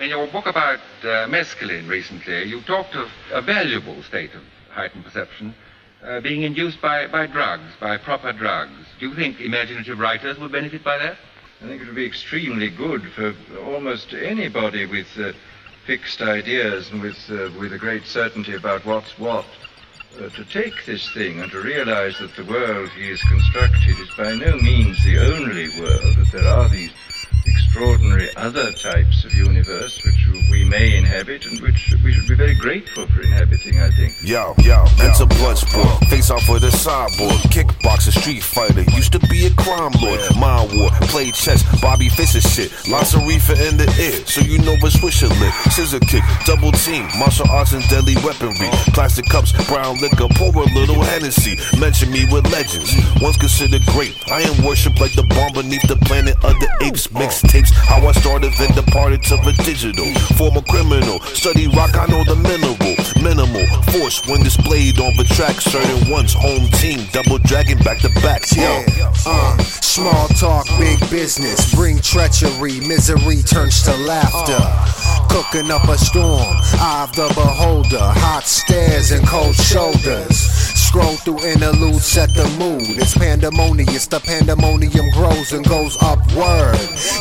In your book about uh, mescaline recently, you talked of a valuable state of heightened perception uh, being induced by, by drugs, by proper drugs. Do you think imaginative writers would benefit by that? I think it would be extremely good for almost anybody with uh, fixed ideas and with, uh, with a great certainty about what's what uh, to take this thing and to realize that the world he has constructed is by no means the only world, that there are these extraordinary other types of universe which we may inhabit and which we should be very grateful for inhabiting, I think. Yo, yo, enter blood sport. Face off with a cyborg. Kickboxer, street fighter. Used to be a crime lord. Mind war, play chess, Bobby Fischer shit. Lots of reefer in the air, so you know what Swisher lit. Scissor kick, double team, martial arts and deadly weaponry. Plastic cups, brown liquor, pour a little Hennessy. Mention me with legends. Once considered great. I am worshipped like the bomb beneath the planet of the apes. Oh. How I started, then departed to the digital. Former criminal, study rock, I know the mineral. Minimal force when displayed on the track. Certain ones, home team, double dragon back to back. Yeah, uh, small talk, big business. Bring treachery, misery turns to laughter. Cooking up a storm, eye of the beholder. Hot stares and cold shoulders. Scroll through interludes, set the mood. It's pandemonious, the pandemonium grows and goes upward.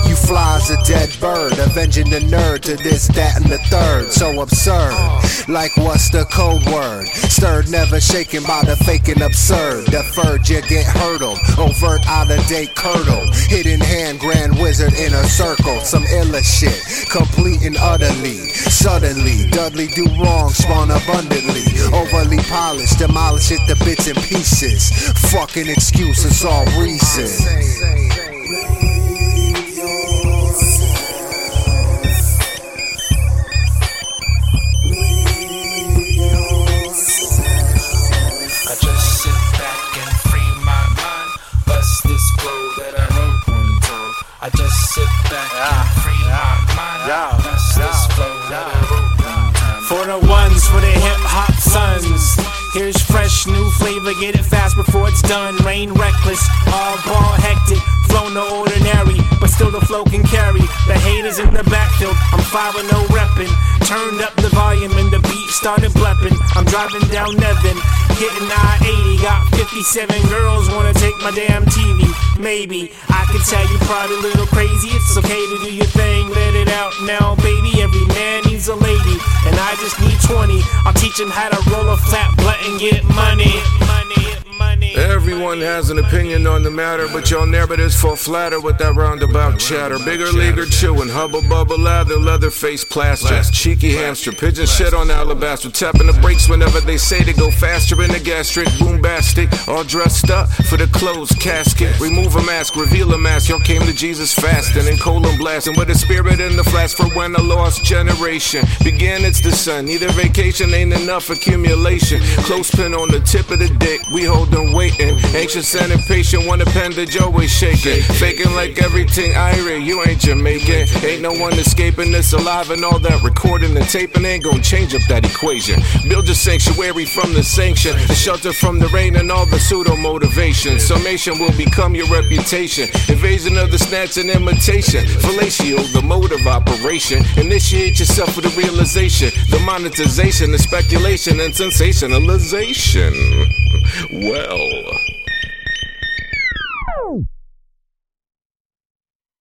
You fly as a dead bird, avenging the nerd to this, that, and the third. So absurd, like what's the code word? Stirred, never shaken by the faking absurd. Deferred, you get hurdled. Overt, out of date curdle. Hidden hand, grand wizard in a circle. Some illa shit, complete and utterly. Suddenly, Dudley do wrong, spawn abundantly. Overly polished, demolish it to bits and pieces. Fucking excuses, all reason. I just sit back and free my mind. Bust this flow that I wrote one time. I just sit back and free my mind. Bust this flow that I wrote one time. For the ones for the hip hop sons. Here's fresh new flavor, get it fast before it's done. Rain reckless, all ball hectic, flow no ordinary, but still the flow can carry. The haters in the backfield, I'm 5 no reppin'. Turned up the volume and the beat started blepping. I'm driving down Nevin, hitting I 80. Got 57 girls wanna take my damn TV. Maybe I can tell you probably a little crazy. It's okay to do your thing, let it out now, baby. Every man needs a lady, and I just need 20. How to roll a flat blunt and get money. Everyone has an opinion on the matter, but your narratives fall flatter with that roundabout chatter. Bigger leaguer chewing, hubba bubba lather, leather face plaster. Cheeky hamster, pigeon shit on alabaster. Tapping the brakes whenever they say to go faster in the gastric. Boombastic, all dressed up for the closed casket. Remove a mask, reveal a mask. Y'all came to Jesus fasting and colon blasting with a spirit in the flask for when a lost generation began. It's the sun. A vacation, ain't enough accumulation. Close pin on the tip of the dick, we holding waiting. Anxious and impatient, one appendage always shaking. Faking like everything Irie, you ain't Jamaican. Ain't no one escaping this alive and all that recording and taping ain't gonna change up that equation. Build a sanctuary from the sanction, a shelter from the rain and all the pseudo motivation. Summation will become your reputation. Invasion of the snatch and imitation. Fellatio, the mode of operation. Initiate yourself with the realization, the monetization, the speculation and sensationalization. Well.